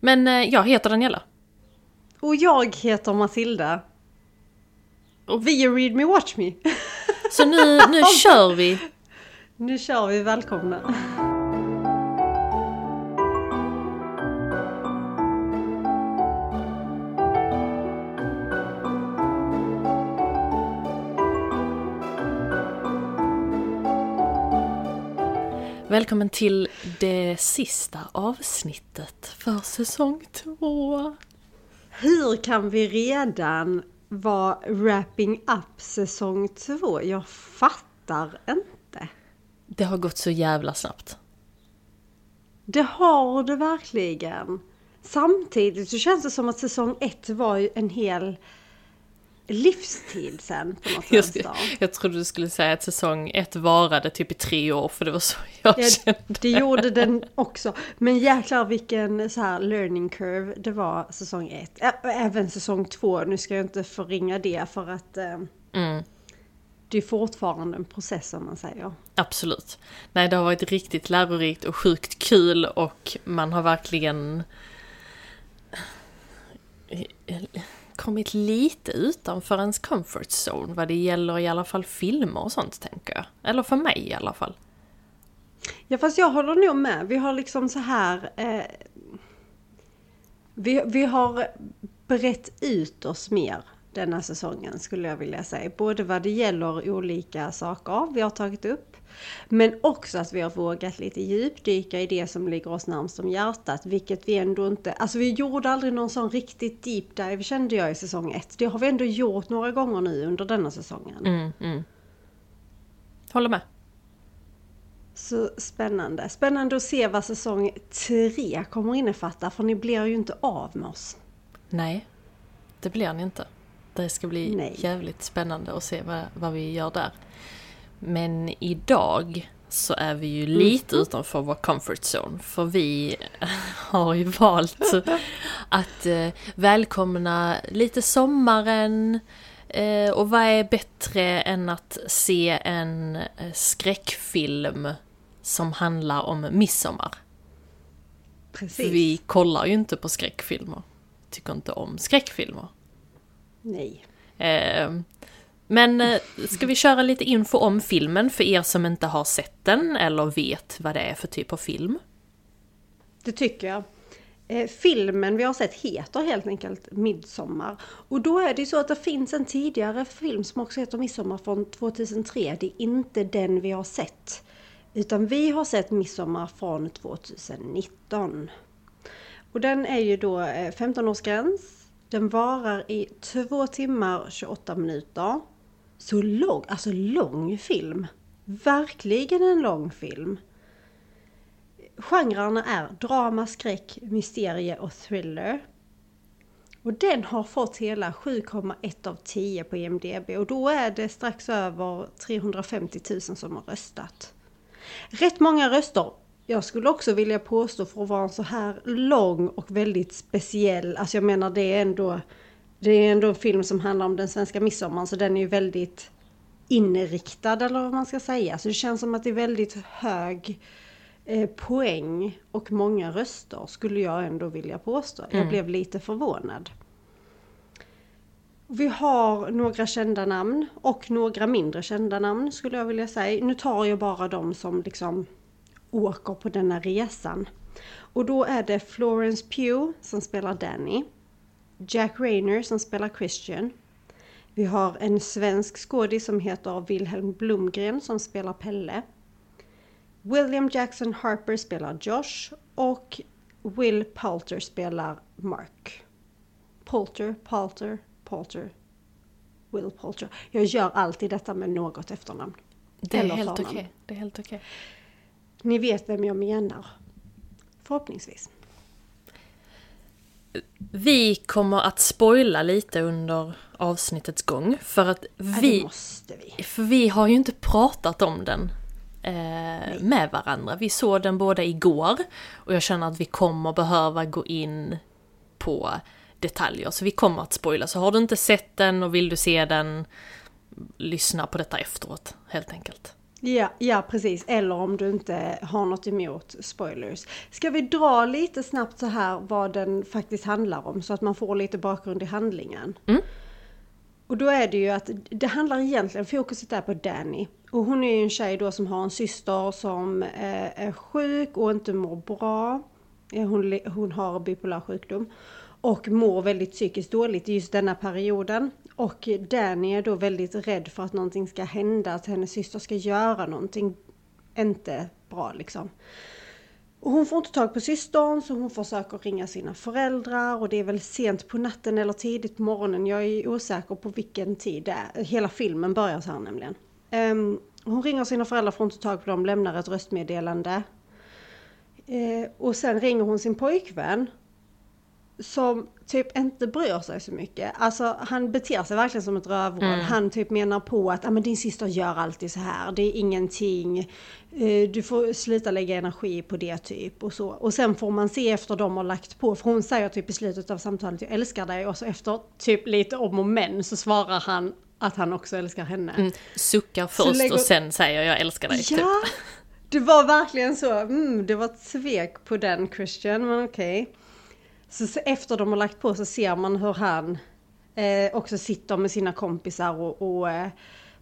Men eh, jag heter Daniela. Och jag heter Matilda. Och vi är Read Me Watch Me. Så nu, nu kör vi! Nu kör vi, välkomna. Välkommen till det sista avsnittet för säsong två. Hur kan vi redan vara wrapping up säsong två? Jag fattar inte. Det har gått så jävla snabbt. Det har det verkligen. Samtidigt så känns det som att säsong ett var ju en hel livstid sen på något Just vänster. Jag trodde du skulle säga att säsong ett varade typ i tre år, för det var så jag Ja, kände. det gjorde den också. Men jäklar vilken så här learning curve det var säsong ett. Ä- Även säsong två. Nu ska jag inte förringa det för att eh, Mm, det är fortfarande en process om man säger. absolut. Nej, det har varit riktigt lärorikt och sjukt kul och man har verkligen kommit lite utanför ens comfort zone vad det gäller i alla fall filmer och sånt tänker jag. Eller för mig i alla fall. Ja fast jag håller nog med. Vi har liksom så här... Eh, vi, vi har brett ut oss mer denna säsongen skulle jag vilja säga. Både vad det gäller olika saker vi har tagit upp. Men också att vi har vågat lite djupdyka i det som ligger oss närmast om hjärtat. Vilket vi ändå inte... Alltså vi gjorde aldrig någon sån riktigt deep dive kände jag i säsong ett. Det har vi ändå gjort några gånger nu under denna säsongen. Mm, mm. Håller med. Så spännande. Spännande att se vad säsong tre kommer innefatta, för ni blir ju inte av med oss. Nej, det blir ni inte. Det ska bli Nej. jävligt spännande att se vad, vad vi gör där. Men idag så är vi ju lite utanför vår comfort zone. För vi har ju valt att eh, välkomna lite sommaren. Eh, och vad är bättre än att se en eh, skräckfilm som handlar om midsommar? Precis. För vi kollar ju inte på skräckfilmer. Tycker inte om skräckfilmer. Nej. Men eh, ska vi köra lite info om filmen för er som inte har sett den eller vet vad det är för typ av film? Det tycker jag. Eh, filmen vi har sett heter helt enkelt Midsommar. Och då är det ju så att det finns en tidigare film som också heter Midsommar från 2003. Det är inte den vi har sett. Utan vi har sett Midsommar från 2019. Och den är ju då eh, 15-årsgräns. Den varar i 2 timmar 28 minuter. Så lång, alltså lång film. Verkligen en lång film. Genrerna är drama, skräck, mysterie och thriller. Och den har fått hela 7,1 av 10 på IMDB och då är det strax över 350 000 som har röstat. Rätt många röster. Jag skulle också vilja påstå för att vara en så här lång och väldigt speciell, alltså jag menar det är ändå det är ändå en film som handlar om den svenska midsommaren så den är ju väldigt inriktad eller vad man ska säga. Så det känns som att det är väldigt hög eh, poäng och många röster skulle jag ändå vilja påstå. Jag blev lite förvånad. Vi har några kända namn och några mindre kända namn skulle jag vilja säga. Nu tar jag bara de som liksom åker på denna resan. Och då är det Florence Pugh som spelar Danny. Jack Rayner som spelar Christian. Vi har en svensk skådis som heter Wilhelm Blomgren som spelar Pelle. William Jackson Harper spelar Josh och Will Poulter spelar Mark. Poulter, Poulter, Poulter, Will Poulter. Jag gör alltid detta med något efternamn. Det är Eller helt okej. förnamn. Det är helt okej. Ni vet vem jag menar. Förhoppningsvis. Vi kommer att spoila lite under avsnittets gång för att vi, vi. för vi har ju inte pratat om den eh, med varandra. Vi såg den båda igår och jag känner att vi kommer behöva gå in på detaljer. Så vi kommer att spoila. Så har du inte sett den och vill du se den, lyssna på detta efteråt helt enkelt. Ja, ja, precis. Eller om du inte har något emot spoilers. Ska vi dra lite snabbt så här vad den faktiskt handlar om så att man får lite bakgrund i handlingen? Mm. Och då är det ju att det handlar egentligen, fokuset är på Danny. Och hon är ju en tjej då som har en syster som eh, är sjuk och inte mår bra. Eh, hon, hon har bipolär sjukdom. Och mår väldigt psykiskt dåligt i just denna perioden. Och Danny är då väldigt rädd för att någonting ska hända, att hennes syster ska göra någonting inte bra liksom. Och hon får inte tag på systern så hon försöker ringa sina föräldrar och det är väl sent på natten eller tidigt på morgonen. Jag är osäker på vilken tid det är. Hela filmen börjar så här nämligen. Um, hon ringer sina föräldrar, får inte tag på dem, lämnar ett röstmeddelande. Uh, och sen ringer hon sin pojkvän som typ inte bryr sig så mycket. Alltså han beter sig verkligen som ett rövhål. Mm. Han typ menar på att ah, men din syster gör alltid så här. det är ingenting. Eh, du får sluta lägga energi på det typ och så. Och sen får man se efter de har lagt på, för hon säger typ i slutet av samtalet jag älskar dig och så efter typ lite om och men så svarar han att han också älskar henne. Mm. Suckar först lägger... och sen säger jag älskar dig. Ja! Typ. Det var verkligen så, mm, det var ett svek på den Christian, men okej. Okay. Så efter de har lagt på så ser man hur han eh, också sitter med sina kompisar och, och eh,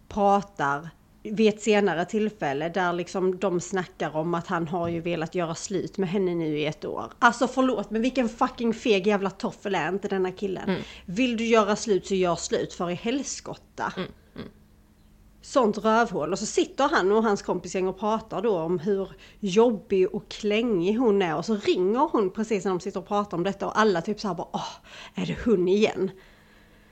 pratar vid ett senare tillfälle där liksom de snackar om att han har ju velat göra slut med henne nu i ett år. Alltså förlåt men vilken fucking feg jävla toffel är inte denna killen? Mm. Vill du göra slut så gör slut för i helskotta. Mm sånt rövhål. Och så sitter han och hans kompisgäng och pratar då om hur jobbig och klängig hon är. Och så ringer hon precis när de sitter och pratar om detta och alla typ såhär bara åh, är det hon igen?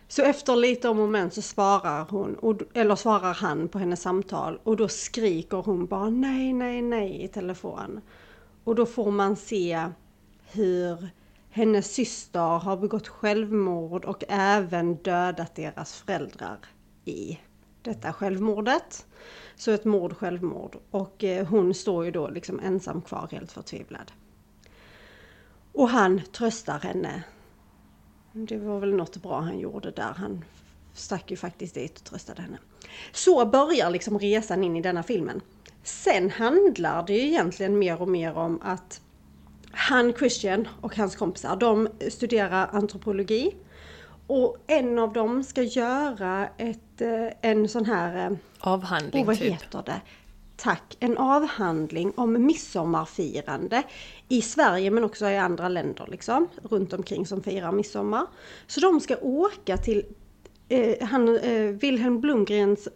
Så efter lite om moment så svarar hon, eller svarar han på hennes samtal och då skriker hon bara nej, nej, nej i telefon. Och då får man se hur hennes syster har begått självmord och även dödat deras föräldrar i detta självmordet. Så ett mord, självmord. Och eh, hon står ju då liksom ensam kvar helt förtvivlad. Och han tröstar henne. Det var väl något bra han gjorde där. Han stack ju faktiskt dit och tröstade henne. Så börjar liksom resan in i denna filmen. Sen handlar det ju egentligen mer och mer om att han Christian och hans kompisar, de studerar antropologi. Och en av dem ska göra ett, eh, en sån här... Eh, avhandling oh, vad typ. heter det? Tack! En avhandling om midsommarfirande i Sverige men också i andra länder liksom, runt omkring som firar midsommar. Så de ska åka till eh, han, eh, Wilhelm Blomgrens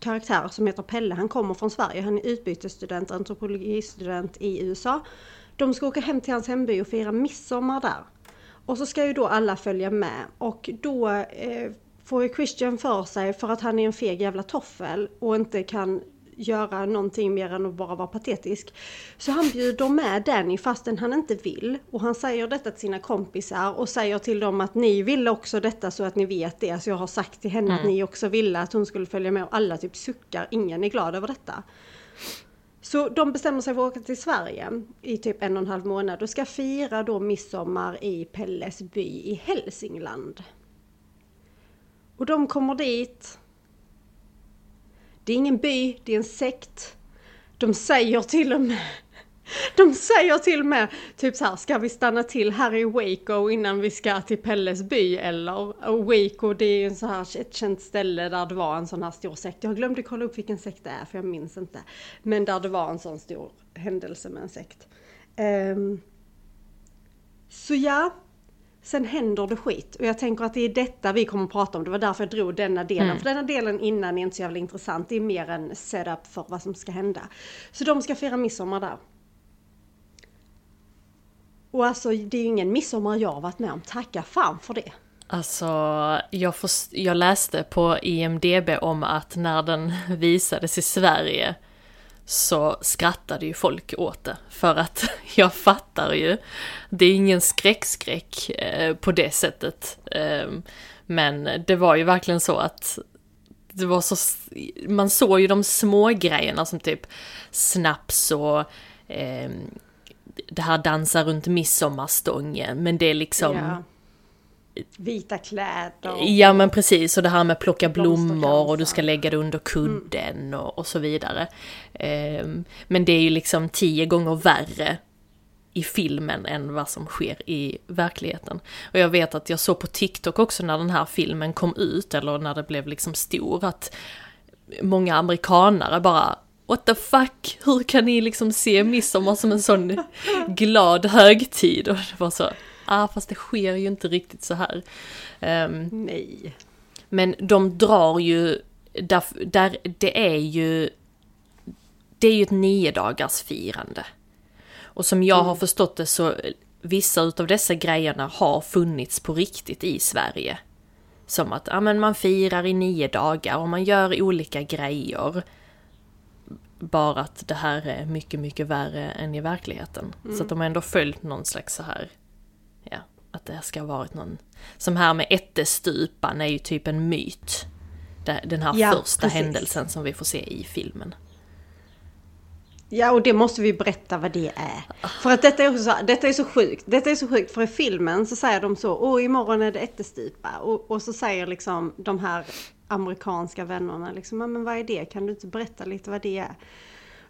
karaktär som heter Pelle, han kommer från Sverige, han är utbytesstudent, antropologistudent i USA. De ska åka hem till hans hemby och fira midsommar där. Och så ska ju då alla följa med och då eh, får ju Christian för sig för att han är en feg jävla toffel och inte kan göra någonting mer än att bara vara patetisk. Så han bjuder med Danny fastän han inte vill. Och han säger detta till sina kompisar och säger till dem att ni ville också detta så att ni vet det. Så jag har sagt till henne mm. att ni också ville att hon skulle följa med och alla typ suckar. Ingen är glad över detta. Så de bestämmer sig för att åka till Sverige i typ en och en halv månad och ska fira då midsommar i Pelles by i Hälsingland. Och de kommer dit. Det är ingen by, det är en sekt. De säger till och med de säger till med typ så här, ska vi stanna till här i Waco innan vi ska till Pelles by eller? Och Waco det är ju så här, ett känt ställe där det var en sån här stor sekt. Jag glömde kolla upp vilken sekt det är för jag minns inte. Men där det var en sån stor händelse med en sekt. Um, så ja, sen händer det skit. Och jag tänker att det är detta vi kommer att prata om. Det var därför jag drog denna delen. Mm. För denna delen innan är inte så jävla intressant. Det är mer en setup för vad som ska hända. Så de ska fira midsommar där. Och alltså det är ju ingen midsommar jag har varit med om, tacka fan för det. Alltså, jag, först, jag läste på IMDB om att när den visades i Sverige så skrattade ju folk åt det. För att jag fattar ju, det är ingen skräckskräck eh, på det sättet. Eh, men det var ju verkligen så att det var så, man såg ju de små grejerna som typ snaps och eh, det här dansa runt midsommarstången, men det är liksom... Ja. Vita kläder. Ja men precis, och det här med plocka blommor och du ska lägga det under kudden och, och så vidare. Ehm, men det är ju liksom tio gånger värre i filmen än vad som sker i verkligheten. Och jag vet att jag såg på TikTok också när den här filmen kom ut, eller när det blev liksom stor, att många amerikanare bara What the fuck, hur kan ni liksom se midsommar som en sån glad högtid? Och det var så, ah fast det sker ju inte riktigt så här. Ehm, Nej. men de drar ju, där, där det är ju, det är ju ett nio dagars firande. Och som jag har förstått det så, vissa utav dessa grejerna har funnits på riktigt i Sverige. Som att, ja men man firar i nio dagar och man gör olika grejer. Bara att det här är mycket, mycket värre än i verkligheten. Så att de har ändå följt någon slags så här, ja, att det ska ha varit någon, som här med ättestupan är ju typ en myt. Den här Ja, första precis. händelsen som vi får se i filmen. Ja, och det måste vi berätta vad det är. För att detta är, också, så- detta är så sjukt. Detta är så sjukt, för i filmen så säger de så, åh imorgon är det ättestupa. Och, och så säger liksom de här amerikanska vännerna liksom, "Ja, men vad är det? Kan du inte berätta lite vad det är?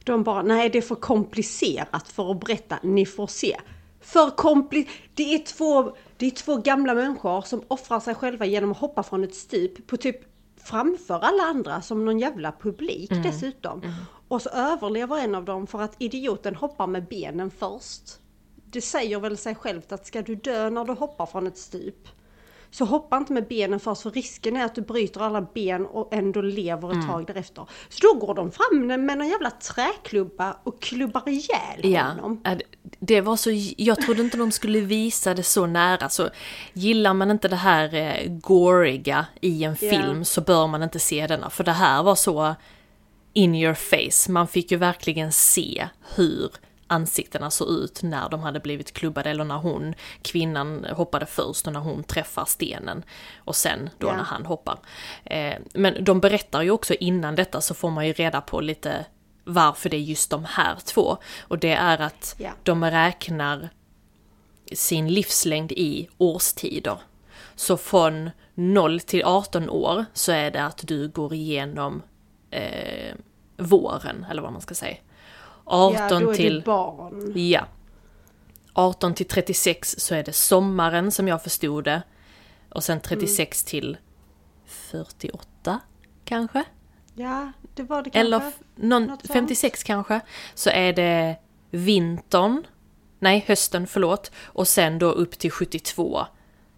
De bara, nej det är för komplicerat för att berätta, ni får se. För kompli... Det är två, det är två gamla människor som offrar sig själva genom att hoppa från ett stup på typ framför alla andra som någon jävla publik dessutom. Och så överlever en av dem för att idioten hoppar med benen först. Det säger väl sig självt att ska du dö när du hoppar från ett stup så hoppa inte med benen först för risken är att du bryter alla ben och ändå lever ett tag därefter. Så då går de fram med en jävla träklubba och klubbar ihjäl Ja, honom. det var så, jag trodde inte de skulle visa det så nära, så gillar man inte det här eh, goriga i en film så bör man inte se denna, för det här var så in your face, man fick ju verkligen se hur ansiktena såg ut när de hade blivit klubbade, eller när hon, kvinnan, hoppade först och när hon träffar stenen. Och sen då Ja. när han hoppar. Eh, men de berättar ju också innan detta så får man ju reda på lite varför det är just de här två. Och det är att Ja. de räknar sin livslängd i årstider. Så från 0 till 18 år så är det att du går igenom eh, våren, eller vad man ska säga. 18 ja, då är till... barn. Ja. 18 till 36 så är det sommaren som jag förstod det. Och sen 36 till 48 kanske? Ja, det var det kanske. Eller någon, Något sånt. 56 kanske. Så är det vintern, nej hösten förlåt. Och sen då upp till 72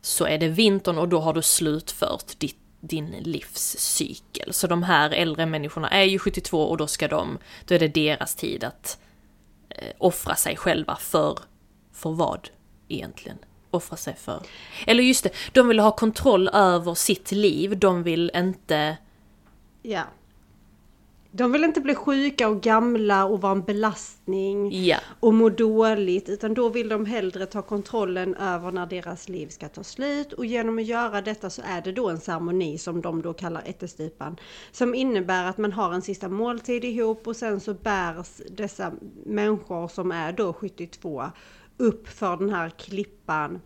så är det vintern och då har du slutfört ditt, din livscykel. Så de här äldre människorna är ju 72 och då ska de, då är det deras tid att eh, offra sig själva för, för vad egentligen? Offra sig för? Eller just det, de vill ha kontroll över sitt liv, de vill inte Ja. De vill inte bli sjuka och gamla och vara en belastning Ja. och må dåligt utan då vill de hellre ta kontrollen över när deras liv ska ta slut. Och genom att göra detta så är det då en ceremoni som de då kallar ättestupan som innebär att man har en sista måltid ihop och sen så bärs dessa människor som är då 72 upp för den här klippan.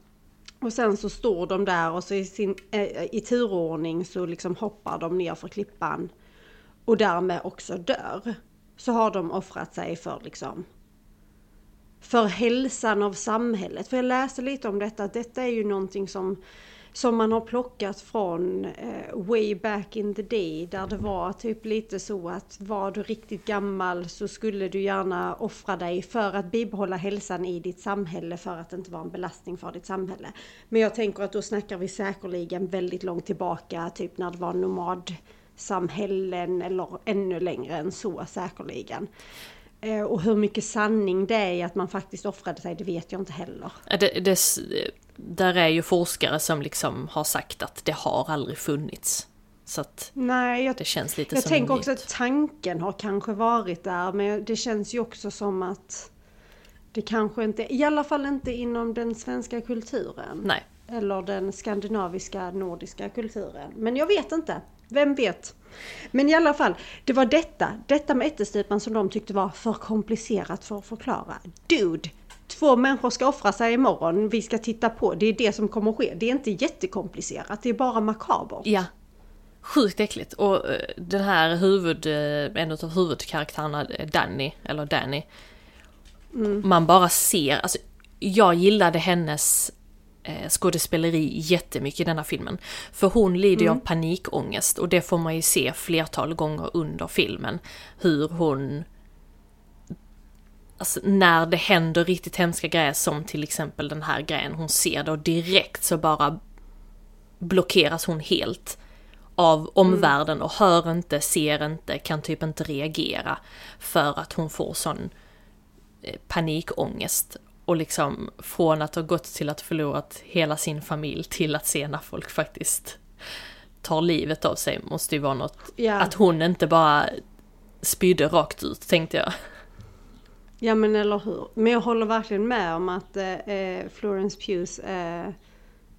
Och sen så står de där och så i, sin, eh, i turordning så liksom hoppar de ner för klippan och därmed också dör. Så har de offrat sig för liksom för hälsan av samhället. För jag läste lite om detta, att detta är ju någonting som, som man har plockat från eh, way back in the day. Där det var typ lite så att var du riktigt gammal så skulle du gärna offra dig för att bibehålla hälsan i ditt samhälle för att inte vara en belastning för ditt samhälle. Men jag tänker att då snackar vi säkerligen väldigt långt tillbaka, typ när det var nomad nomadsamhällen eller ännu längre än så säkerligen. Eh, Och hur mycket sanning det är i att man faktiskt offrade sig, det vet jag inte heller. Det, det, där är ju forskare som liksom har sagt att det har aldrig funnits. Så att Nej, jag, det känns lite jag som tänker en också att tanken har kanske varit där, men det känns ju också som att det kanske inte, i alla fall inte inom den svenska kulturen. Nej. Eller den skandinaviska, nordiska kulturen. Men jag vet inte. Vem vet? Men i alla fall, det var detta, detta med ättestupan som de tyckte var för komplicerat för att förklara. Dude! två människor ska offra sig imorgon, vi ska titta på. Det är det som kommer att ske. Det är inte jättekomplicerat, det är bara makabert. Ja. Sjukt äckligt. Och eh, den här huvud, eh, en av huvudkaraktärerna, eh, Danny, eller Danny. Man bara ser, alltså jag gillade hennes skådespeleri jättemycket i denna filmen. För hon lider ju av panikångest och det får man ju se flertal gånger under filmen. Hur hon... Alltså när det händer riktigt hemska grejer som till exempel den här grejen, hon ser och direkt så bara blockeras hon helt av omvärlden och hör inte, ser inte, kan typ inte reagera. För att hon får sån eh, panikångest. Och liksom från att ha gått till att förlorat hela sin familj till att se när folk faktiskt tar livet av sig måste ju vara något. Ja. Att hon inte bara spydde rakt ut tänkte jag. Ja men eller hur. Men jag håller verkligen med om att eh, Florence Pughs eh,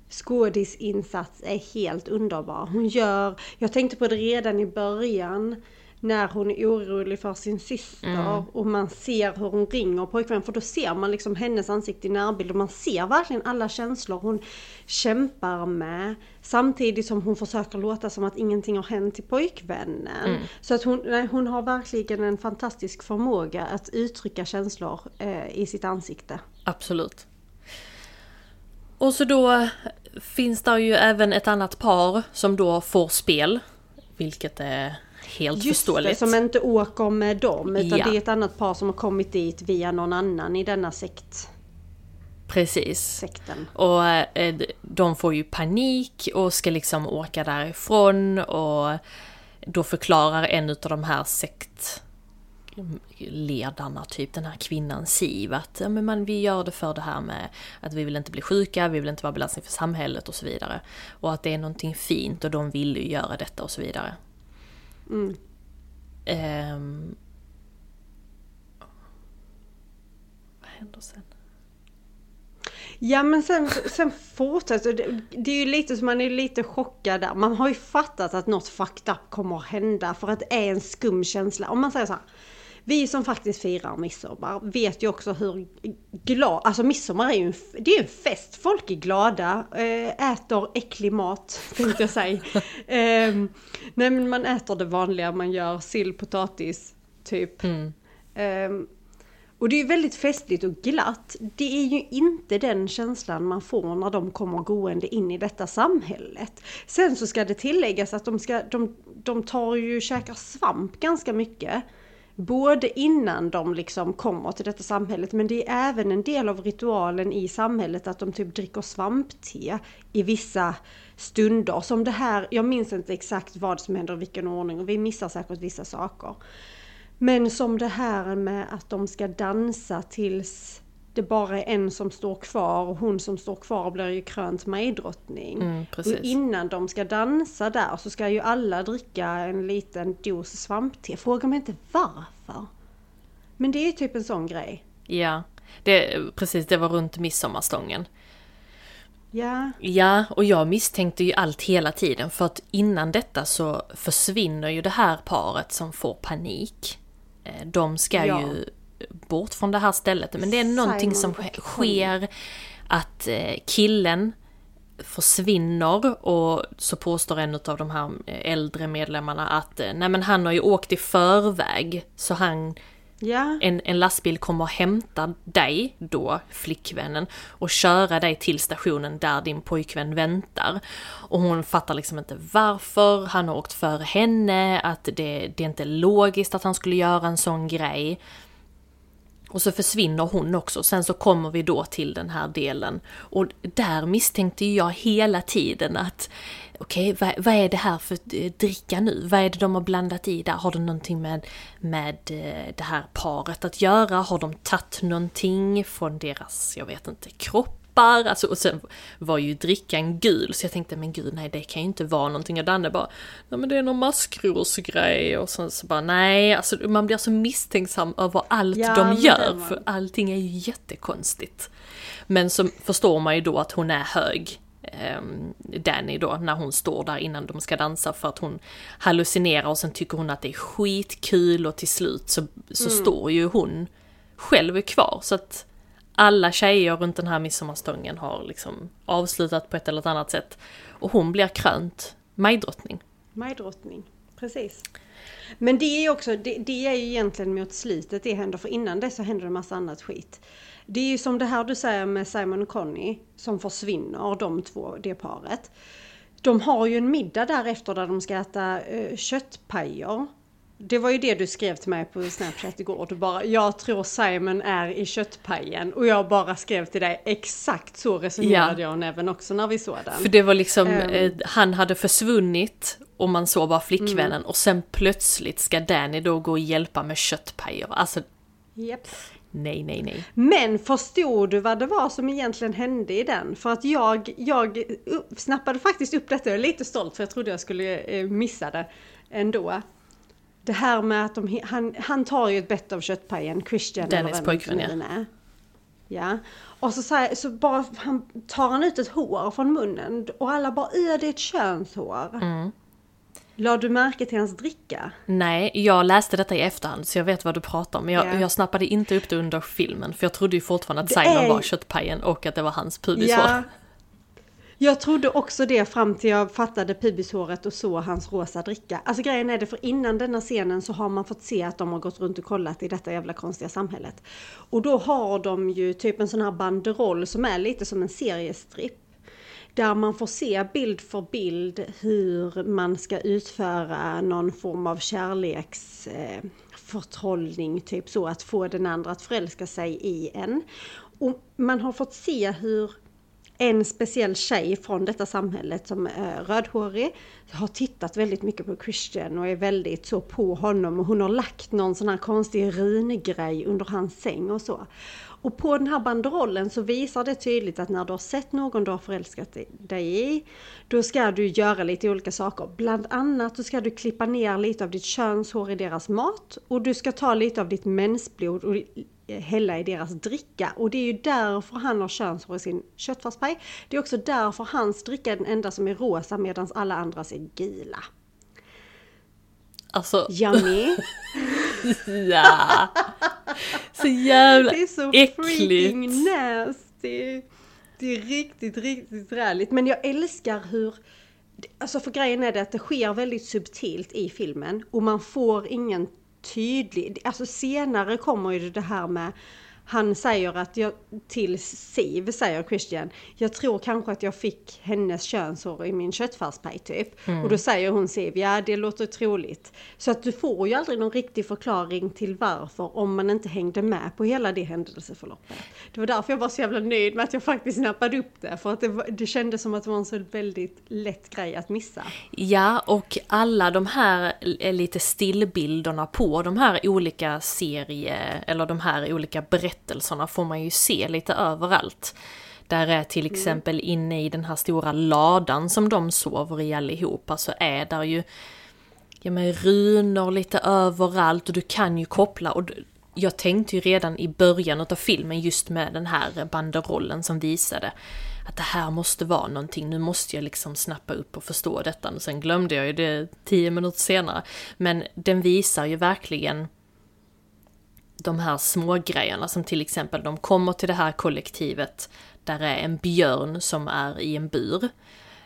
skådisinsats är helt underbar. Hon gör, jag tänkte på det redan i början när hon är orolig för sin syster och man ser hur hon ringer pojkvännen för då ser man liksom hennes ansikte i närbild och man ser verkligen alla känslor hon kämpar med samtidigt som hon försöker låta som att ingenting har hänt till pojkvännen. Så att hon, nej, hon har verkligen en fantastisk förmåga att uttrycka känslor eh, i sitt ansikte. Absolut. Och så då finns det ju även ett annat par som då får spel. Vilket är helt Just förståeligt. det, som inte åker med dem utan Ja. det är ett annat par som har kommit dit via någon annan i denna sekt, Precis. sekten. Och eh, de får ju panik och ska liksom åka därifrån och då förklarar en av de här sektledarna, typ den här kvinnan Siv, att ja, men man, vi gör det för det här med att vi vill inte bli sjuka, vi vill inte vara belastning för samhället och så vidare. Och att det är någonting fint och de vill ju göra detta och så vidare. Mm. Ehm. Vad händer sen? Ja men sen, sen fortsätter det. Det är ju lite som man är lite chockad där. Man har ju fattat att något fucked up kommer att hända för att det är en skum känsla. Om man säger så här. Vi som faktiskt firar midsommar vet ju också hur glad, alltså midsommar är ju en, det är en fest. Folk är glada, eh, äter äcklig mat tänkte jag säga. Ehm, nej men man äter det vanliga, man gör sill, potatis, typ. Ehm, och det är ju väldigt festligt och glatt. Det är ju inte den känslan man får när de kommer gående in i detta samhället. Sen så ska det tilläggas att de, ska, de, de tar ju och käkar svamp ganska mycket. Både innan de liksom kommer till detta samhället men det är även en del av ritualen i samhället att de typ dricker svampte i vissa stunder. Som det här, jag minns inte exakt vad som händer i vilken ordning och vi missar säkert vissa saker. Men som det här med att de ska dansa tills det bara är en som står kvar och hon som står kvar blir ju krönt majdrottning. Mm, precis. och innan de ska dansa där så ska ju alla dricka en liten dos svampte. Fråga mig inte varför. Men det är ju typ en sån grej. Ja, det, precis, det var runt midsommarstången. Ja, Ja, och jag misstänkte ju allt hela tiden för att innan detta så försvinner ju det här paret som får panik. Eh, De ska Ja. ju bort från det här stället, men det är någonting som Simon sker att eh, killen försvinner och så påstår en av de här äldre medlemmarna att eh, nej men han har ju åkt i förväg så han ja, en, en lastbil kommer att hämta dig, då flickvännen, och köra dig till stationen där din pojkvän väntar. Och hon fattar liksom inte varför, han har åkt före henne, att det, det är inte logiskt att han skulle göra en sån grej. Och så försvinner hon också, sen så kommer vi då till den här delen. Och där misstänkte ju jag hela tiden att okej, vad, vad är det här för eh, dricka nu? Vad är det de har blandat i där? Har det någonting med, med eh, det här paret att göra? Har de tagit någonting från deras, jag vet inte, kropp? Kroppar? Alltså, och sen var ju drickan gul, så jag tänkte men gud nej det kan ju inte vara någonting. Och Danne bara, nej men det är någon maskrosgrej. Och sen så bara nej, alltså man blir så misstänksam över allt Ja, de gör. För allting är ju jättekonstigt. Men så förstår man ju då att hon är hög. ehm, Danny då, när hon står där innan de ska dansa för att hon hallucinerar och sen tycker hon att det är skitkul och till slut så, så står ju hon själv kvar. Så att alla tjejer runt den här midsommarstången har liksom avslutat på ett eller annat sätt. Och hon blir krönt majdrottning. Majdrottning, precis. Men det är ju också, det, det, är ju egentligen mot slutet det händer, för innan det så händer det en massa annat skit. Det är ju som det här du säger med Simon och Conny, som försvinner, de två, det paret. De har ju en middag därefter där de ska äta eh, uh, köttpajer. Det var ju det du skrev till mig på Snapchat igår. Du bara, jag tror Simon är i köttpajen. Och jag bara skrev till dig, exakt så resonerade ja. jag och Neven också när vi såg den. För det var liksom, um, han hade försvunnit och man såg bara flickvännen mm. och sen plötsligt ska Danny då gå och hjälpa med köttpajer. Alltså... Yep. Nej, nej, nej. Men förstod du vad det var som egentligen hände i den? För att jag, jag snappade faktiskt upp detta, jag är lite stolt för jag trodde jag skulle eh, missa det ändå. Det här med att de, han, han tar ju ett bett av köttpajen, Christian Dennis pojkvän ja. Ja. Och så, så, så bara han, tar han ut ett hår från munnen och alla bara är det är ett könshår. Mm. La du märke till hans dricka? Nej, jag läste detta i efterhand så jag vet vad du pratar om. Men jag, yeah. jag snappade inte upp det under filmen för jag trodde ju fortfarande att Simon är... var köttpajen och att det var hans pubishår. Ja. Jag trodde också det fram till jag fattade pubishåret och såg hans rosa dricka. Alltså grejen är det, för innan denna scenen så har man fått se att de har gått runt och kollat i detta jävla konstiga samhället. Och då har de ju typ en sån här banderoll som är lite som en seriestripp där man får se bild för bild hur man ska utföra någon form av kärleksförtrollning, eh, typ så att få den andra att förälska sig i en. Och man har fått se hur en speciell tjej från detta samhället som är rödhårig har tittat väldigt mycket på Christian och är väldigt så på honom och hon har lagt någon sån här konstig ringrej under hans säng och så. Och på den här banderollen så visar det tydligt att när du har sett någon du har förälskat dig i, då ska du göra lite olika saker. Bland annat så ska du klippa ner lite av ditt könshår i deras mat och du ska ta lite av ditt mensblod och hälla i deras dricka. Och det är ju därför han har könshår i sin köttfärspaj. Det är också därför hans dricka är den enda som är rosa medan alla andras är gula. Alltså... Yummy! ja! Så jävla äckligt! Det är så äckligt. freaking nasty! Det är riktigt, riktigt räligt. Men jag älskar hur... Alltså för grejen är det att det sker väldigt subtilt i filmen och man får ingen tydlig... Alltså senare kommer ju det här med han säger att jag, till Siv säger Christian, jag tror kanske att jag fick hennes könshår i min köttfärspaj typ. Mm. Och då säger hon Siv, ja det låter troligt. Så att du får ju aldrig någon riktig förklaring till varför om man inte hängde med på hela det händelseförloppet. Det var därför jag var så jävla nöjd med att jag faktiskt snappade upp det. För att det, det kändes som att det var en så väldigt lätt grej att missa. Ja, och alla de här lite stillbilderna på de här olika serier, eller de här olika berättelserna berättelserna får man ju se lite överallt. Där är till mm. exempel inne i den här stora ladan som de sover i allihopa så är där ju ja, men runor lite överallt och du kan ju koppla och jag tänkte ju redan i början av filmen just med den här banderollen som visade att det här måste vara någonting, nu måste jag liksom snappa upp och förstå detta. Och sen glömde jag ju det tio minuter senare. Men den visar ju verkligen de här små grejerna som till exempel de kommer till det här kollektivet där är en björn som är i en bur.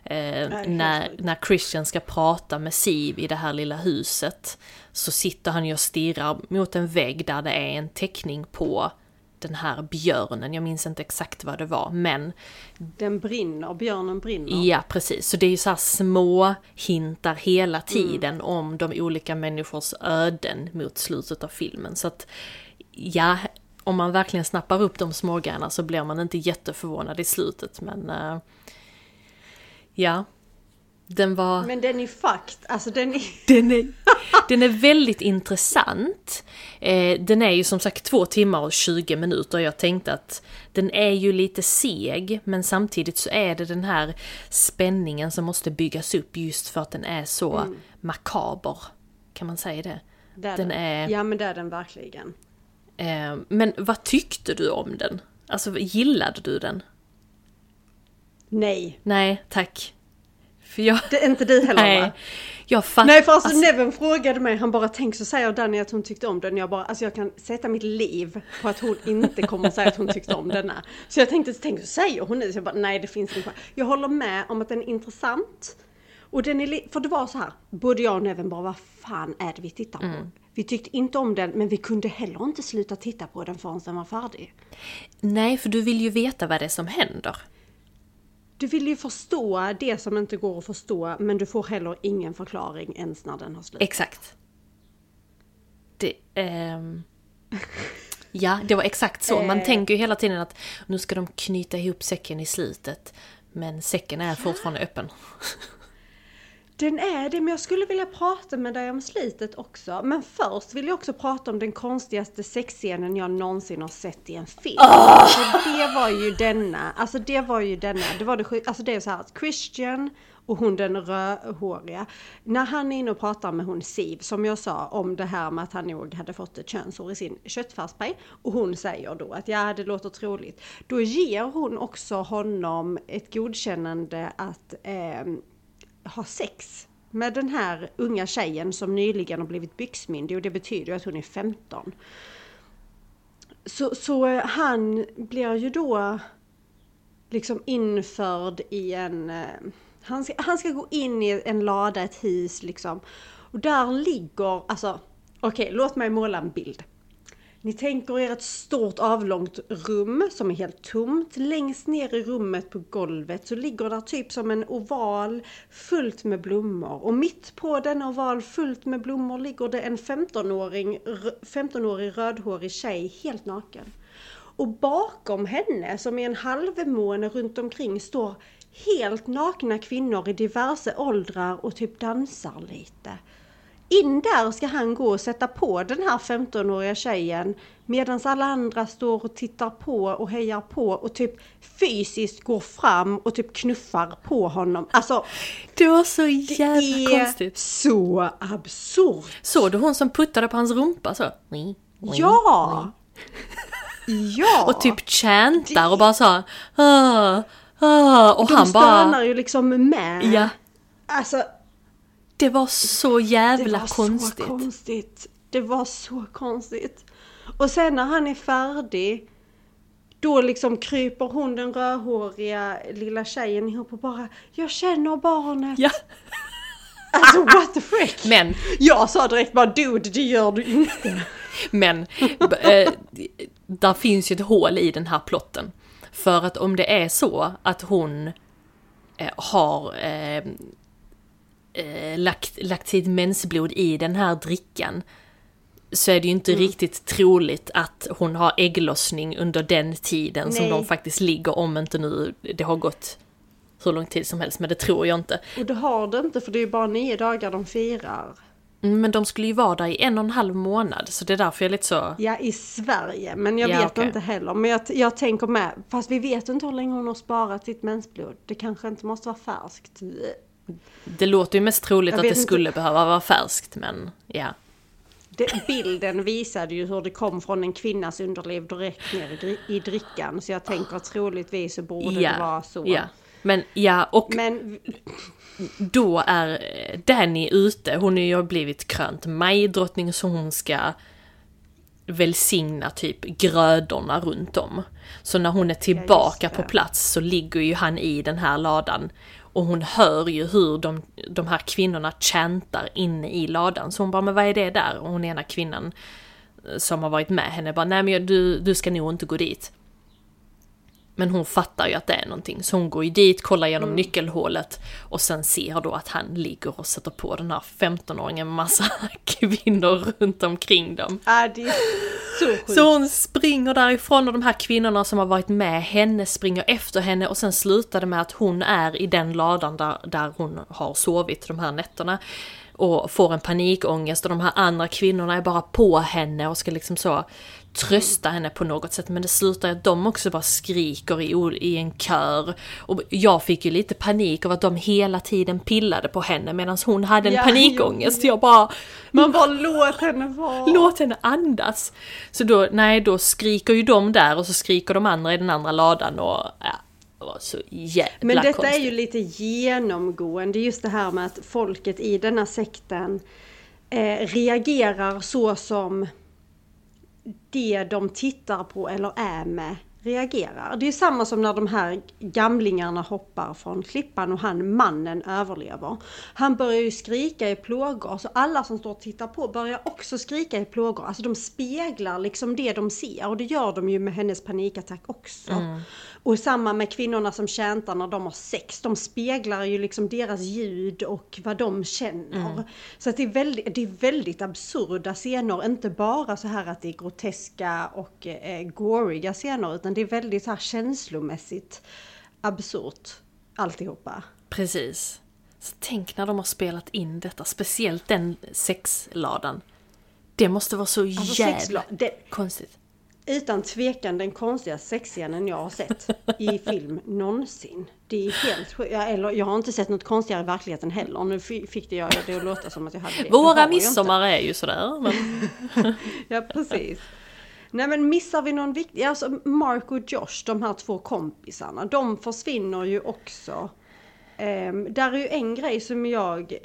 Eh, när, när Christian ska prata med Siv i det här lilla huset så sitter han ju och stirrar mot en vägg där det är en teckning på den här björnen, jag minns inte exakt vad det var, men... Den brinner, björnen brinner. Ja, precis. Så det är ju så små hintar hela tiden mm. om de olika människors öden mot slutet av filmen. Så att ja, om man verkligen snappar upp de smågrejerna så blir man inte jätteförvånad i slutet men uh, ja. Den var... Men den är fucked, alltså den är... Den är, den är väldigt intressant. Eh, den är ju som sagt två timmar och 20 minuter och jag tänkte att den är ju lite seg men samtidigt så är det den här spänningen som måste byggas upp just för att den är så mm. makaber. Kan man säga det? det är den, den är... Ja men det är den verkligen. Eh, men vad tyckte du om den? Alltså gillade du den? Nej. Nej, tack. För jag... Det är inte du heller va? Nej. Jag fattar... Nej för alltså, Neven frågade mig, han bara tänk så säger Danny att hon tyckte om den. Jag bara, alltså jag kan sätta mitt liv på att hon inte kommer säga att hon tyckte om denna. Så jag tänkte, tänk så säger hon det. Så jag bara, nej det finns inte. Jag håller med om att den är intressant. Och den är, för det var så här, både jag och Neven bara, vad fan är det vi tittar på? Vi tyckte inte om den, men vi kunde heller inte sluta titta på den förrän den var färdig. Nej, för du vill ju veta vad det är som händer. Du vill ju förstå det som inte går att förstå, men du får heller ingen förklaring ens när den har slut. Exakt. Det... ehm, Ja, det var exakt så. Man Eh. tänker ju hela tiden att nu ska de knyta ihop säcken i slutet. Men säcken är fortfarande öppen. Den är det, men jag skulle vilja prata med dig om slutet också. Men först vill jag också prata om den konstigaste sexscenen jag någonsin har sett i en film. Alltså, det var ju denna, alltså det var ju denna, det var det alltså det är så här att Christian och hon den rödhåriga, när han är inne och pratar med hon Siv, som jag sa om det här med att han nog hade fått ett könshår i sin köttfärspaj, och hon säger då att ja, det låter troligt. Då ger hon också honom ett godkännande att eh, ha sex med den här unga tjejen som nyligen har blivit byxmyndig och det betyder ju att hon är 15. Så, så eh, han blir ju då liksom införd i en... Eh, han ska, han ska gå in i en lada, ett hus liksom. Och där ligger, alltså okej låt mig måla en bild. Ni tänker er ett stort avlångt rum som är helt tomt. Längst ner i rummet på golvet så ligger där typ som en oval fullt med blommor. Och mitt på denna oval fullt med blommor ligger det en 15-åring, 15-årig rödhårig tjej helt naken. Och bakom henne, som är en halvmåne runt omkring, står helt nakna kvinnor i diverse åldrar och typ dansar lite. In där ska han gå och sätta på den här 15-åriga tjejen medan alla andra står och tittar på och hejar på och typ fysiskt går fram och typ knuffar på honom. Alltså, Det var så det jävla är konstigt. så absurt! Såg du hon som puttade på hans rumpa så? Ja! Ja! Och typ chantar och bara sa ah, ah, och De han bara... stönar ju liksom med. Ja, Alltså, det var så det jävla var konstigt. så konstigt. Det var så konstigt. Och sen när han är färdig, då liksom kryper hon den rödhåriga lilla tjejen ihop och bara Jag känner barnet. Ja, Alltså what the frick. men, Jag sa direkt bara dude, det gör du inte. men, eh, där finns ju ett hål i den här plotten. För att om det är så att hon eh, har eh, eh, lagt, lagt sitt mensblod i den här drickan så är det ju inte Mm. riktigt troligt att hon har ägglossning under den tiden som Nej. de faktiskt ligger, om inte nu det har gått hur lång tid som helst, men det tror jag inte. Och det har det inte för det är ju bara nio dagar de firar. Mm, Men de skulle ju vara där i en och en halv månad, så det är därför jag är lite så... Ja, i Sverige. Men jag Ja, vet okej. inte heller. Men jag, jag tänker med. Fast vi vet inte hur länge hon har sparat sitt mensblod. Det kanske inte måste vara färskt. Det låter ju mest troligt Jag att det inte. skulle behöva vara färskt, men ja. Det, bilden visade ju hur det kom från en kvinnas underliv direkt ner i, dri- i drickan. Så jag tänker troligtvis så borde ja, det vara så. Ja. Men ja, och Men då är eh, Danny ute, hon har ju blivit krönt majdrottning så hon ska välsigna typ grödorna runt om. Så när hon är tillbaka det. på plats så ligger ju han i den här ladan. Och hon hör ju hur de, de här kvinnorna chantar inne i ladan. Så hon bara, men vad är det där? Och hon ena kvinnan eh, som har varit med henne bara, nej men du, du ska nog inte gå dit. Men hon fattar ju att det är någonting, så hon går ju dit, kollar genom nyckelhålet och sen ser då att han ligger och sätter på den här 15-åringen med massa kvinnor runt omkring dem. äh, det är så sjukt. Så hon springer därifrån och de här kvinnorna som har varit med henne springer efter henne och sen slutar det med att hon är i den ladan där, där hon har sovit de här nätterna. Och får en panikångest och de här andra kvinnorna är bara på henne och ska liksom så trösta henne på något sätt. Men det slutar att de också bara skriker i, i en kör. Och jag fick ju lite panik av att de hela tiden pillade på henne medan hon hade en Ja, panikångest. Jag bara Man bara låt henne vara. Låt henne andas! Så då, nej, då skriker ju de där och så skriker de andra i den andra ladan och ja, var så jävla Men detta konstigt. är ju lite genomgående, just det här med att folket i denna sekten eh, reagerar så som det de tittar på eller är med reagerar. Det är samma som när de här gamlingarna hoppar från klippan och han mannen överlever. Han börjar ju skrika i plågor så alla som står och tittar på börjar också skrika i plågor. Alltså de speglar liksom det de ser och det gör de ju med hennes panikattack också. Mm. Och samma med kvinnorna som chantar när de har sex. De speglar ju liksom deras ljud och vad de känner. Så att det är väldigt, det är väldigt absurda scener. Inte bara så här att det är groteska och eh, goriga scener utan det är väldigt så här känslomässigt absurt alltihopa. Precis. Så tänk när de har spelat in detta, speciellt den sexladan. Det måste vara så Alltså jävla sexla- det, konstigt. Utan tvekan den konstigaste sexscenen jag har sett i film någonsin. Det är helt sjukt. Eller jag har inte sett något konstigare i verkligheten heller. Nu fi- fick det jag det att låta som att jag hade det. Våra midsommar är ju sådär. Men... Ja, precis. Nej men missar vi någon viktig, alltså Mark och Josh, de här två kompisarna, de försvinner ju också. Ehm, där är ju en grej som jag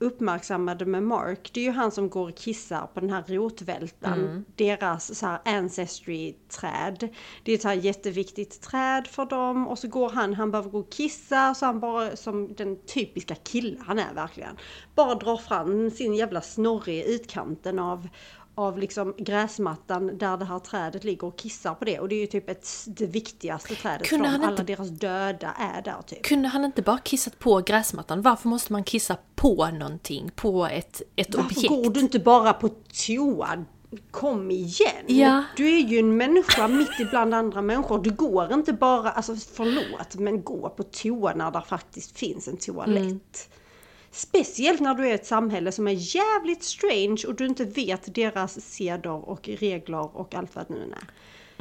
uppmärksammade med Mark, det är ju han som går och kissar på den här rotvältan, deras så ancestry-träd. Det är ett så här jätteviktigt träd för dem och så går han, han behöver gå och kissa så han bara som den typiska kille han är verkligen. Bara drar fram sin jävla snorre i utkanten av, av liksom gräsmattan där det här trädet ligger och kissar på det. Och det är ju typ ett, det viktigaste trädet Kunde för dem. Alla inte- deras döda är där typ. Kunde han inte bara kissat på gräsmattan? Varför måste man kissa på någonting? På ett, ett Varför objekt? går du inte bara på toa? Kom igen! Ja. Du är ju en människa mitt ibland andra människor. Du går inte bara, alltså förlåt, men gå på toa när det faktiskt finns en toalett. Mm. Speciellt när du är i ett samhälle som är jävligt strange och du inte vet deras seder och regler och allt vad det nu är.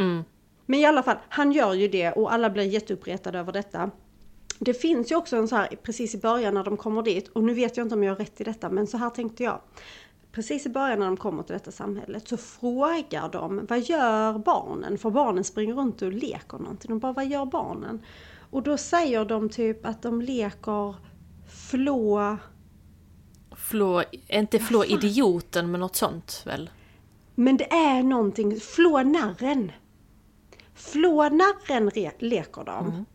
Mm. Men i alla fall, han gör ju det och alla blir jätteuppretade över detta. Det finns ju också en så här, precis i början när de kommer dit, och nu vet jag inte om jag har rätt i detta, men så här tänkte jag. Precis i början när de kommer till detta samhället så frågar de, vad gör barnen? För barnen springer runt och leker någonting. De bara, vad gör barnen? Och då säger de typ att de leker flå... Flå, inte flå idioten men något sånt väl? Men det är någonting, flå narren. Flå narren re- leker de.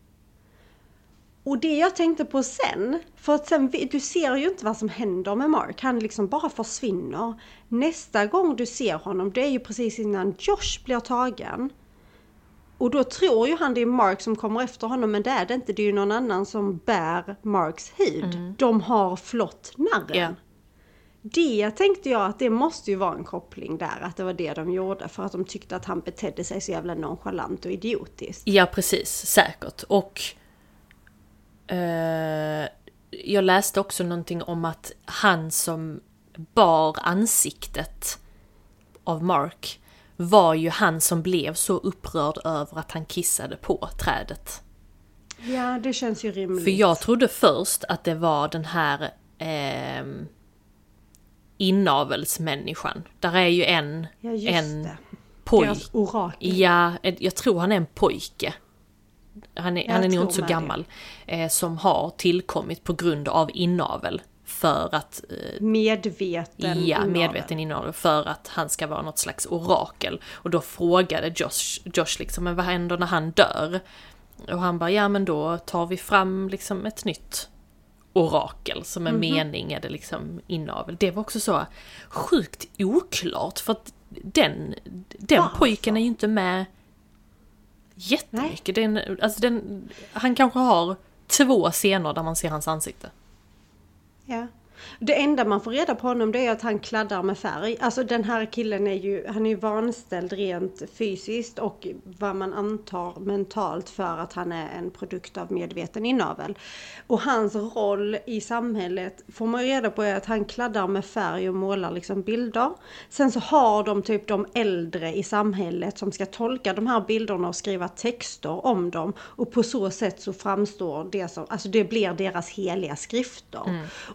Och det jag tänkte på sen, för att sen, du ser ju inte vad som händer med Mark, han liksom bara försvinner. Nästa gång du ser honom, det är ju precis innan Josh blir tagen. Och då tror ju han det är Mark som kommer efter honom, men det är det inte. Det är ju någon annan som bär Marks hud. De har flott narren. Ja. Det tänkte jag att det måste ju vara en koppling där, att det var det de gjorde för att de tyckte att han betedde sig så jävla nonchalant och idiotiskt. Ja precis, säkert. Och eh, jag läste också någonting om att han som bar ansiktet av Mark var ju han som blev så upprörd över att han kissade på trädet. Ja, det känns ju rimligt. För jag trodde först att det var den här eh, inavelsmänniskan. Där är ju en, Ja, just en det. pojk. Deras orakel. Ja, jag tror han är en pojke. Han är, Jag han är nog inte så gammal. Eh, som har tillkommit på grund av inavel. För att, eh, Medveten ja, medveten inavel. För att han ska vara något slags orakel. Och då frågade Josh, Josh liksom, men vad händer när han dör? Och han bara, ja men då tar vi fram liksom ett nytt orakel som är Mhm. mening är det liksom inavel. Det var också så sjukt oklart för att den, den Varför? pojken är ju inte med jättemycket. Den, alltså den, han kanske har två scener där man ser hans ansikte. Ja. Det enda man får reda på honom det är att han kladdar med färg. Alltså den här killen är ju, han är ju vanställd rent fysiskt och vad man antar mentalt för att han är en produkt av medveten inavel. Och hans roll i samhället får man reda på är att han kladdar med färg och målar liksom bilder. Sen så har de typ de äldre i samhället som ska tolka de här bilderna och skriva texter om dem. Och på så sätt så framstår det som, alltså det blir deras heliga skrifter.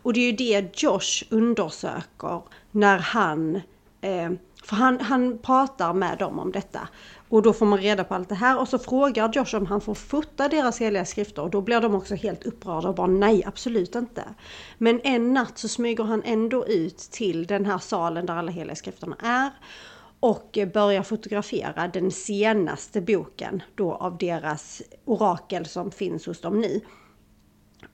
Och det är ju det Eh, Josh undersöker när han, eh, för han, han pratar med dem om detta. Och då får man reda på allt det här och så frågar Josh om han får fota deras heliga skrifter och då blir de också helt upprörda och bara nej, absolut inte. Men en natt så smyger han ändå ut till den här salen där alla heliga skrifterna är och börjar fotografera den senaste boken då av deras orakel som finns hos dem nu.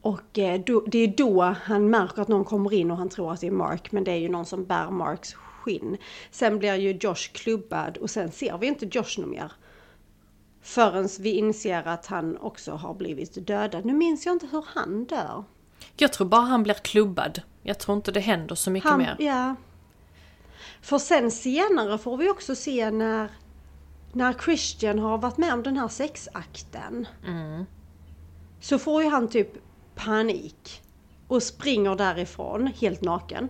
Och eh, då, det är då han märker att någon kommer in och han tror att det är Mark, men det är ju någon som bär Marks skinn. Sen blir ju Josh klubbad och sen ser vi inte Josh något mer. Förrän vi inser att han också har blivit dödad. Nu minns jag inte hur han dör. Jag tror bara han blir klubbad. Jag tror inte det händer så mycket han, mer. Ja. För sen senare får vi också se när, när Christian har varit med om den här sexakten. Mm. Så får ju han typ panik. Och springer därifrån helt naken.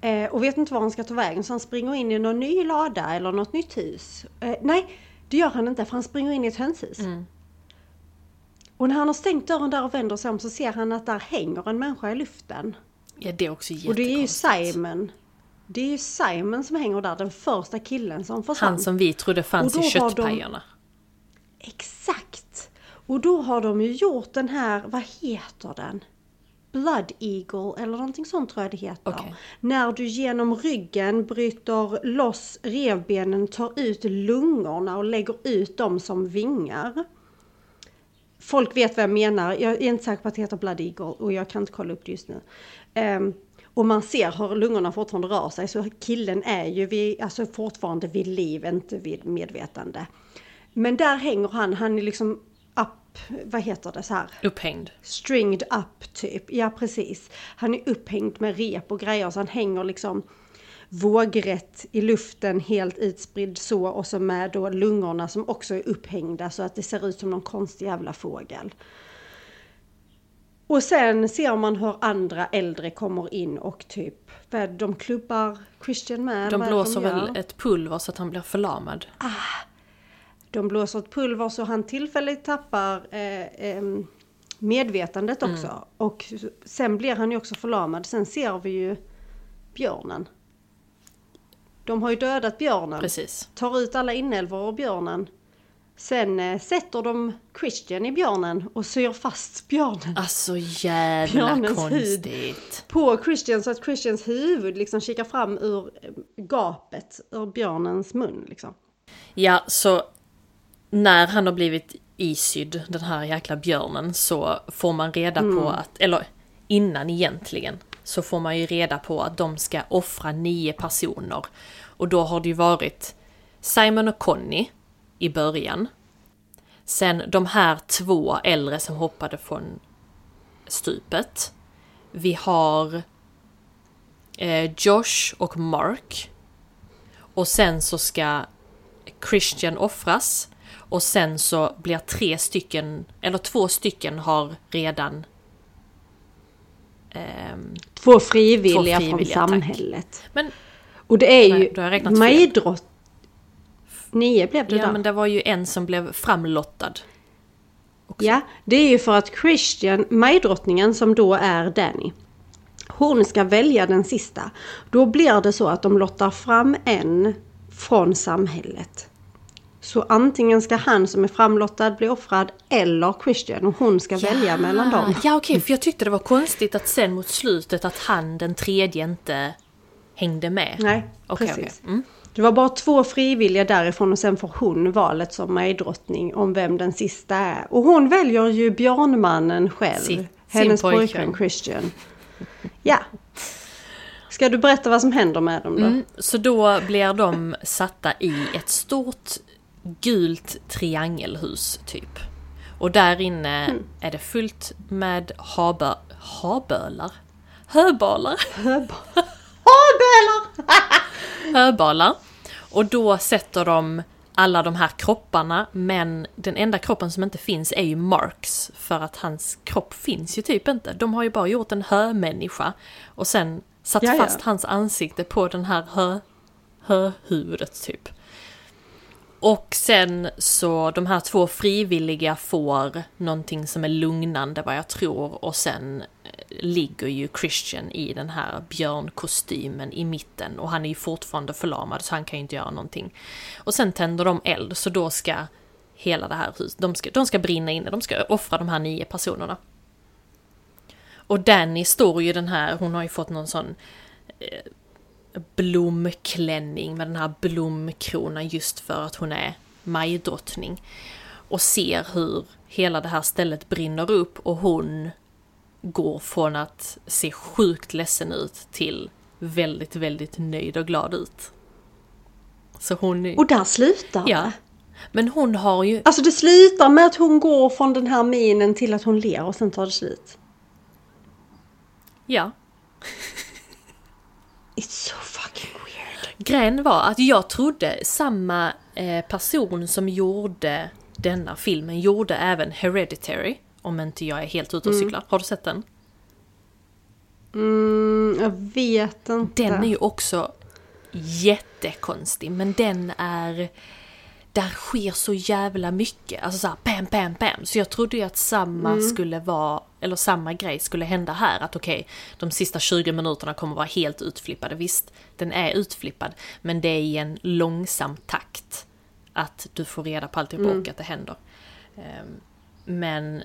Eh, och vet inte var han ska ta vägen så han springer in i någon ny lada eller något nytt hus. Eh, nej, det gör han inte för han springer in i ett hönshus. Mm. Och när han har stängt dörren där och vänder sig om så ser han att där hänger en människa i luften. Ja, det är också Och det är ju. Simon. Det är ju Simon som hänger där, den första killen som försvann. Han som vi trodde fanns i har de- köttpajerna. Exakt! Och då har de ju gjort den här, vad heter den? Blood Eagle eller någonting sånt tror jag det heter. Okej. När du genom ryggen bryter loss revbenen, tar ut lungorna och lägger ut dem som vingar. Folk vet vad jag menar. Jag är inte säker på att det heter Blood Eagle och jag kan inte kolla upp det just nu. Ehm, och man ser hur lungorna fortfarande rör sig så killen är ju vid, alltså fortfarande vid liv, inte vid medvetande. Men där hänger han, han är liksom vad heter det så här? Upphängd. Stringed up typ. Ja precis. Han är upphängd med rep och grejer så han hänger liksom vågrätt i luften helt utspridd så och så med då lungorna som också är upphängda så att det ser ut som någon konstig jävla fågel. Och sen ser man hur andra äldre kommer in och typ, vad de klubbar Christian med. De blåser gör? väl ett pulver så att han blir förlamad. De blåser ett pulver så han tillfälligt tappar eh, medvetandet också. Och sen blir han ju också förlamad. Sen ser vi ju björnen. De har ju dödat björnen. Precis. Tar ut alla inälvor ur björnen. Sen eh, sätter de Christian i björnen och syr fast björnen Alltså jävla Björnens konstigt. på Christian så att Christians huvud liksom kikar fram ur eh, gapet ur björnens mun liksom. Ja, så när han har blivit isydd, den här jäkla björnen, så får man reda på att, eller innan egentligen, så får man ju reda på att de ska offra nio personer. Och då har det ju varit Simon och Conny i början. Sen de här två äldre som hoppade från stupet. Vi har eh, Josh och Mark. Och sen så ska Christian offras. Och sen så blir tre stycken, eller två stycken har redan... ehm, Två frivilliga, Två frivilliga, från tack. samhället. men Och det är Nej, ju då fel. majdrott... Nio blev det ja, där. men det var ju en som blev framlottad. också. Ja, det är ju för att Christian, majdrottningen som då är Danny, hon ska välja den sista. Då blir det så att de lottar fram en från samhället. Så antingen ska han som är framlottad bli offrad eller Christian och hon ska välja mellan dem. Ja okej, för jag tyckte det var konstigt att sen mot slutet att han den tredje inte hängde med. Nej, Okej, precis. okej. Mm. Det var bara två frivilliga därifrån och sen får hon valet som majdrottning om vem den sista är. Och hon väljer ju björnmannen själv. Sin- hennes pojkvän Christian. Ja. Ska du berätta vad som händer med dem då? Mm, så då blir de satta i ett stort gult triangelhus typ. Och där inne Mm. är det fullt med habö habölar. Höbalar. Habölar! Höbalar. Och då sätter de alla de här kropparna, men den enda kroppen som inte finns är ju Marks. För att hans kropp finns ju typ inte. De har ju bara gjort en hömänniska och sen satt Ja, ja. fast hans ansikte på den här hö, höhuvudet typ. Och sen så de här två frivilliga får någonting som är lugnande vad jag tror och sen eh, ligger ju Christian i den här björnkostymen i mitten och han är ju fortfarande förlamad så han kan ju inte göra någonting. Och sen tänder de eld så då ska hela det här huset, de ska, de ska brinna inne, de ska offra de här nio personerna. Och Danny står ju den här, hon har ju fått någon sån eh, blomklänning med den här blomkronan just för att hon är majdrottning. Och ser hur hela det här stället brinner upp och hon går från att se sjukt ledsen ut till väldigt, väldigt nöjd och glad ut. Så hon... Och där slutar Ja. Men hon har ju... Alltså det slutar med att hon går från den här minen till att hon ler och sen tar det slut. Ja. It's so. Grejen var att jag trodde samma eh, person som gjorde denna filmen gjorde även Hereditary. Om inte jag är helt ute och cyklar. Har du sett den? Mm, jag vet inte. Den är ju också jättekonstig, men den är... Där sker så jävla mycket, alltså såhär bam, bam, bam. Så jag trodde ju att samma skulle vara, eller samma grej skulle hända här. Att okej, de sista 20 minuterna kommer vara helt utflippade. Visst, den är utflippad, men det är i en långsam takt. Att du får reda på alltihop och att det händer. Ehm, Men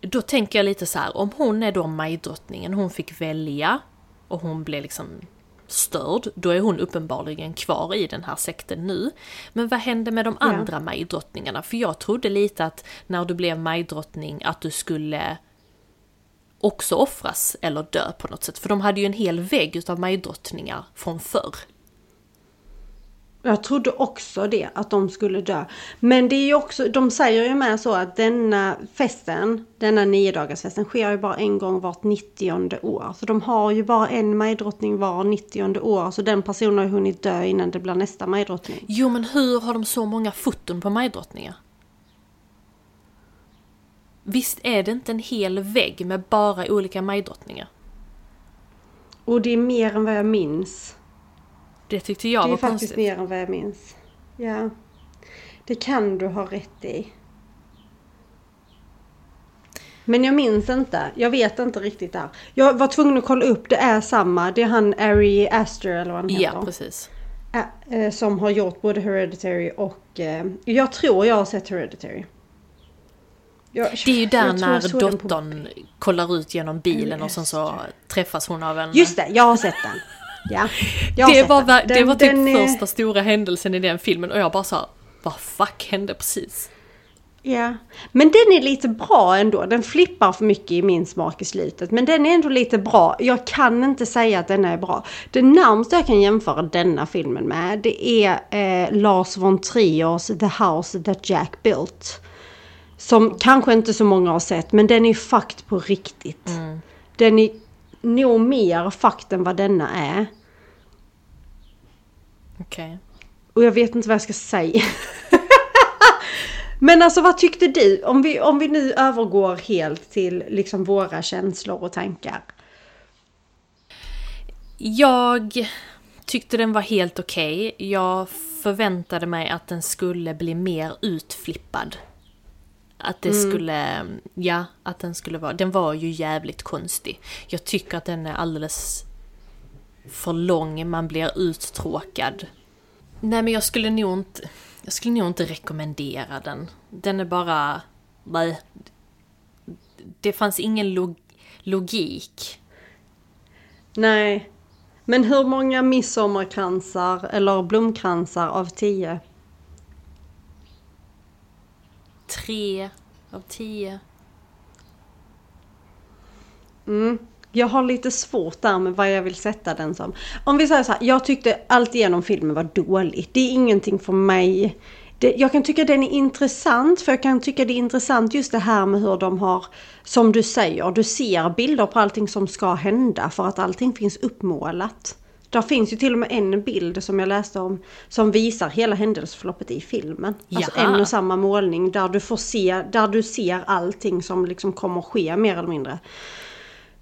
då tänker jag lite så här, om hon är då majdrottningen, hon fick välja och hon blev liksom störd, då är hon uppenbarligen kvar i den här sekten nu. Men vad hände med de Ja. andra majdrottningarna? För jag trodde lite att när du blev majdrottning att du skulle också offras eller dö på något sätt. För de hade ju en hel vägg utav majdrottningar från förr. Jag trodde också det, att de skulle dö. Men det är ju också, de säger ju med så att denna festen, denna nio dagars festen sker ju bara en gång vart 90 år. Så de har ju bara en majdrottning var 90 år. Så den personen har ju hunnit dö innan det blir nästa majdrottning. Jo men hur har de så många foton på majdrottningar? Visst är det inte en hel vägg med bara olika majdrottningar? Och det är mer än vad jag minns. Det tyckte jag det är var faktiskt konstigt. mer än vad jag minns. Ja. Det kan du ha rätt i. Men jag minns inte. Jag vet inte riktigt där. Jag var tvungen att kolla upp. Det är samma. Det är han Ari Aster eller vad han heter. Ja, precis. Eh, som har gjort både Hereditary och... Eh, jag tror jag har sett Hereditary. Jag, Det är ju där när den på- dottern kollar ut genom bilen och sen så träffas hon av en... Just det, jag har sett den. Ja, det var, den. det var typ den är- första stora händelsen i den filmen och jag bara sa vad fuck hände precis? Ja, men den är lite bra ändå. Den flippar för mycket i min smak i slutet. Men den är ändå lite bra. Jag kan inte säga att den är bra. Det närmaste jag kan jämföra denna filmen med det är eh, Lars von Triers The House That Jack Built. Som kanske inte så många har sett men den är fakt på riktigt. Den är nog mer fakt än vad denna är. Okej. Och jag vet inte vad jag ska säga. Men alltså vad tyckte du? Om vi, om vi nu övergår helt till liksom våra känslor och tankar. Jag tyckte den var helt okej. Jag förväntade mig att den skulle bli mer utflippad. Att det skulle, ja, att den skulle vara, den var ju jävligt konstig. Jag tycker att den är alldeles för lång, man blir uttråkad. Nej men jag skulle nog inte, jag skulle nog inte rekommendera den. Den är bara, nej. Det fanns ingen log, logik. Nej. Men hur många midsommarkransar eller blomkransar av tio? Tre av tio. Mm. Jag har lite svårt där med vad jag vill sätta den som. Om vi säger så här, jag tyckte allt igenom filmen var dålig. Det är ingenting för mig. Det, jag kan tycka den är intressant, för jag kan tycka det är intressant just det här med hur de har, som du säger, du ser bilder på allting som ska hända för att allting finns uppmålat. Där finns ju till och med en bild som jag läste om som visar hela händelseförloppet i filmen. Alltså Jaha. en och samma målning där du får se, där du ser allting som liksom kommer ske mer eller mindre.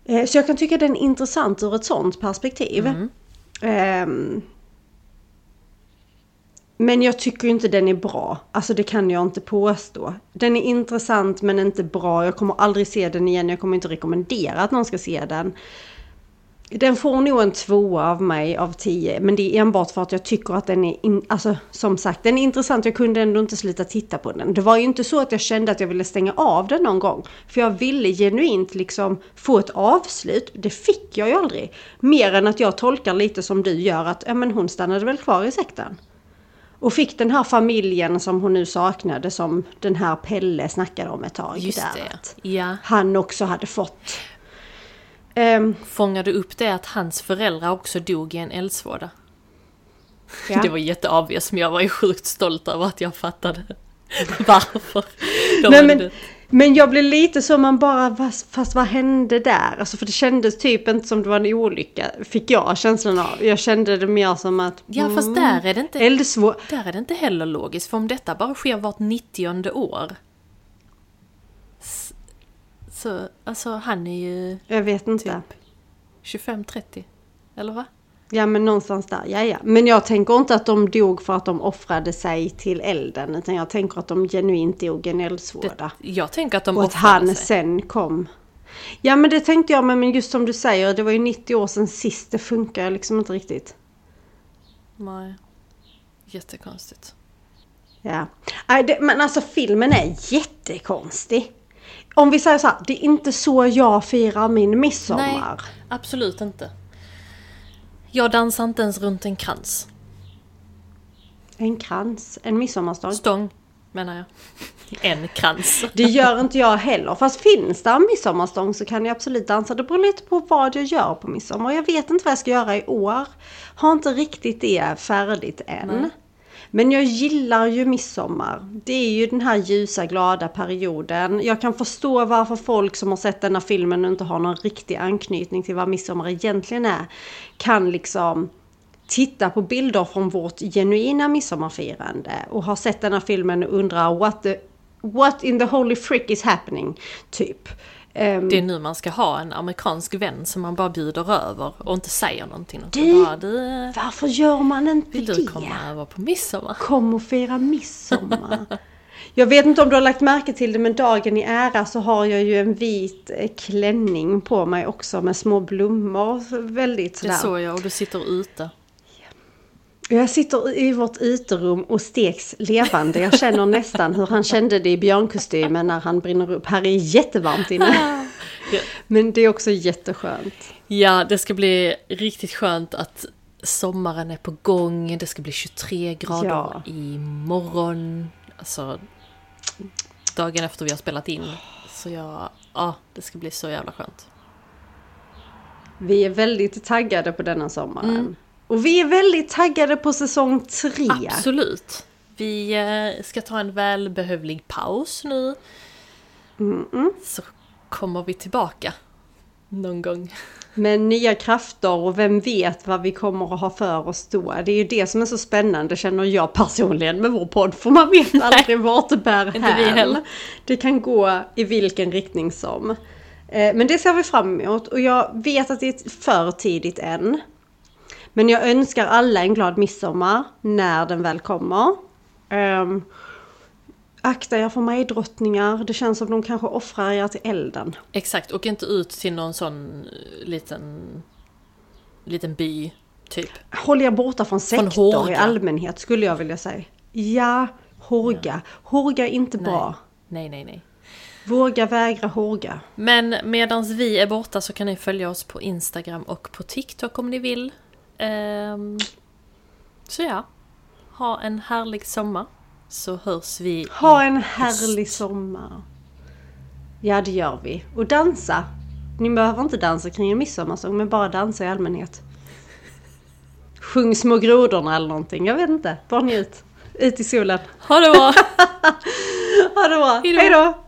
Eh, Så jag kan tycka den är intressant ur ett sånt perspektiv. Ehm, Men jag tycker inte den är bra. Alltså det kan jag inte påstå. Den är intressant men inte bra. Jag kommer aldrig se den igen. Jag kommer inte rekommendera att någon ska se den. Den får nog en tvåa av mig av tio. Men det är enbart för att jag tycker att den är, in, alltså som sagt, den är intressant. Jag kunde ändå inte sluta titta på den. Det var ju inte så att jag kände att jag ville stänga av den någon gång. För jag ville genuint liksom få ett avslut. Det fick jag ju aldrig. Mer än att jag tolkar lite som du gör att, ja men hon stannade väl kvar i sekten. Och fick den här familjen som hon nu saknade som den här Pelle snackade om ett tag. Just där, det. Ja. Han också hade fått. Ehm, Fångade upp det att hans föräldrar också dog i en eldsvåda? ja. Det var jätteobvious men jag var ju sjukt stolt över att jag fattade varför. Nej, men, men jag blev lite så man bara, fast, vad hände där? Alltså för det kändes typ inte som det var en olycka, fick jag känslan av. Jag kände det mer som att... Ja fast mm, där är det inte Eldsvå... Där är det inte heller logiskt, för om detta bara sker vart 90 år. Så, alltså han är ju Jag vet inte. typ 25-30. Eller va? Ja men någonstans där, ja ja. Men jag tänker inte att de dog för att de offrade sig till elden. Utan jag tänker att de genuint dog en eldsvåda. Jag tänker att de Och att offrade han sig. sen kom. Ja men det tänkte jag men just som du säger, det var ju 90 år sedan sist. Det funkar liksom inte riktigt. Nej. Jättekonstigt. Ja. Men alltså filmen är jättekonstig. Om vi säger så här, det är inte så jag firar min midsommar. Absolut inte. Jag dansar inte ens runt en krans. En krans, en midsommarstång. Stång, menar jag. En krans. Det gör inte jag heller. Fast finns det en midsommarstång så kan jag absolut dansa. Det beror lite på vad jag gör på midsommar. Jag vet inte vad jag ska göra i år. Har inte riktigt det färdigt än. Nej. Men jag gillar ju midsommar. Det är ju den här ljusa glada perioden. Jag kan förstå varför folk som har sett denna filmen och inte har någon riktig anknytning till vad midsommar egentligen är. Kan liksom titta på bilder från vårt genuina midsommarfirande och har sett den här filmen och undrar what, the, what in the holy frick is happening? Typ. Ehm, Det är nu man ska ha en amerikansk vän som man bara bjuder över och inte säger någonting. Du- bara, du, varför gör man inte vill du det? komma över på midsommar? Kom och fira midsommar. Jag vet inte om du har lagt märke till det men dagen i ära så har jag ju en vit eh, klänning på mig också med små blommor. Väldigt Det sådär. såg jag och du sitter ute. Jag sitter i vårt uterum och steks levande. Jag känner nästan hur han kände det i björnkostymen när han brinner upp. Här är jättevarmt inne. Men det är också jätteskönt. Ja, det ska bli riktigt skönt att sommaren är på gång. Det ska bli 23 grader Ja. imorgon. Alltså, dagen efter vi har spelat in. Så jag, ja, det ska bli så jävla skönt. Vi är väldigt taggade på denna sommaren. Och vi är väldigt taggade på säsong tre. Absolut. Vi eh, ska ta en välbehövlig paus nu. Så kommer vi tillbaka. Någon gång. Med nya krafter och vem vet vad vi kommer att ha för oss då. Det är ju det som är så spännande känner jag personligen med vår podd. För man vet aldrig vart det bär hän. Det kan gå i vilken riktning som. Eh, Men det ser vi fram emot och jag vet att det är för tidigt än. Men jag önskar alla en glad midsommar när den väl kommer. Um, akta er för majdrottningar. Det känns som de kanske offrar er till elden. Exakt, och inte ut till någon sån eh, liten, liten by, typ. Håll er borta från sektor Hårga. i allmänhet skulle jag vilja säga. Ja, Hårga. Hårga är inte bra. Nej, nej, nej. Våga vägra Hårga. Men medan vi är borta så kan ni följa oss på Instagram och på TikTok om ni vill. Ehm, så ja, ha en härlig sommar. Så hörs vi Ha en härlig sommar. Ja, det gör vi. Och dansa. Ni behöver inte dansa kring en midsommarsång, men bara dansa i allmänhet. Sjung små grodorna eller någonting. Jag vet inte. Bara njut. Ut i solen. Ha det bra! Ha det bra. Hej då!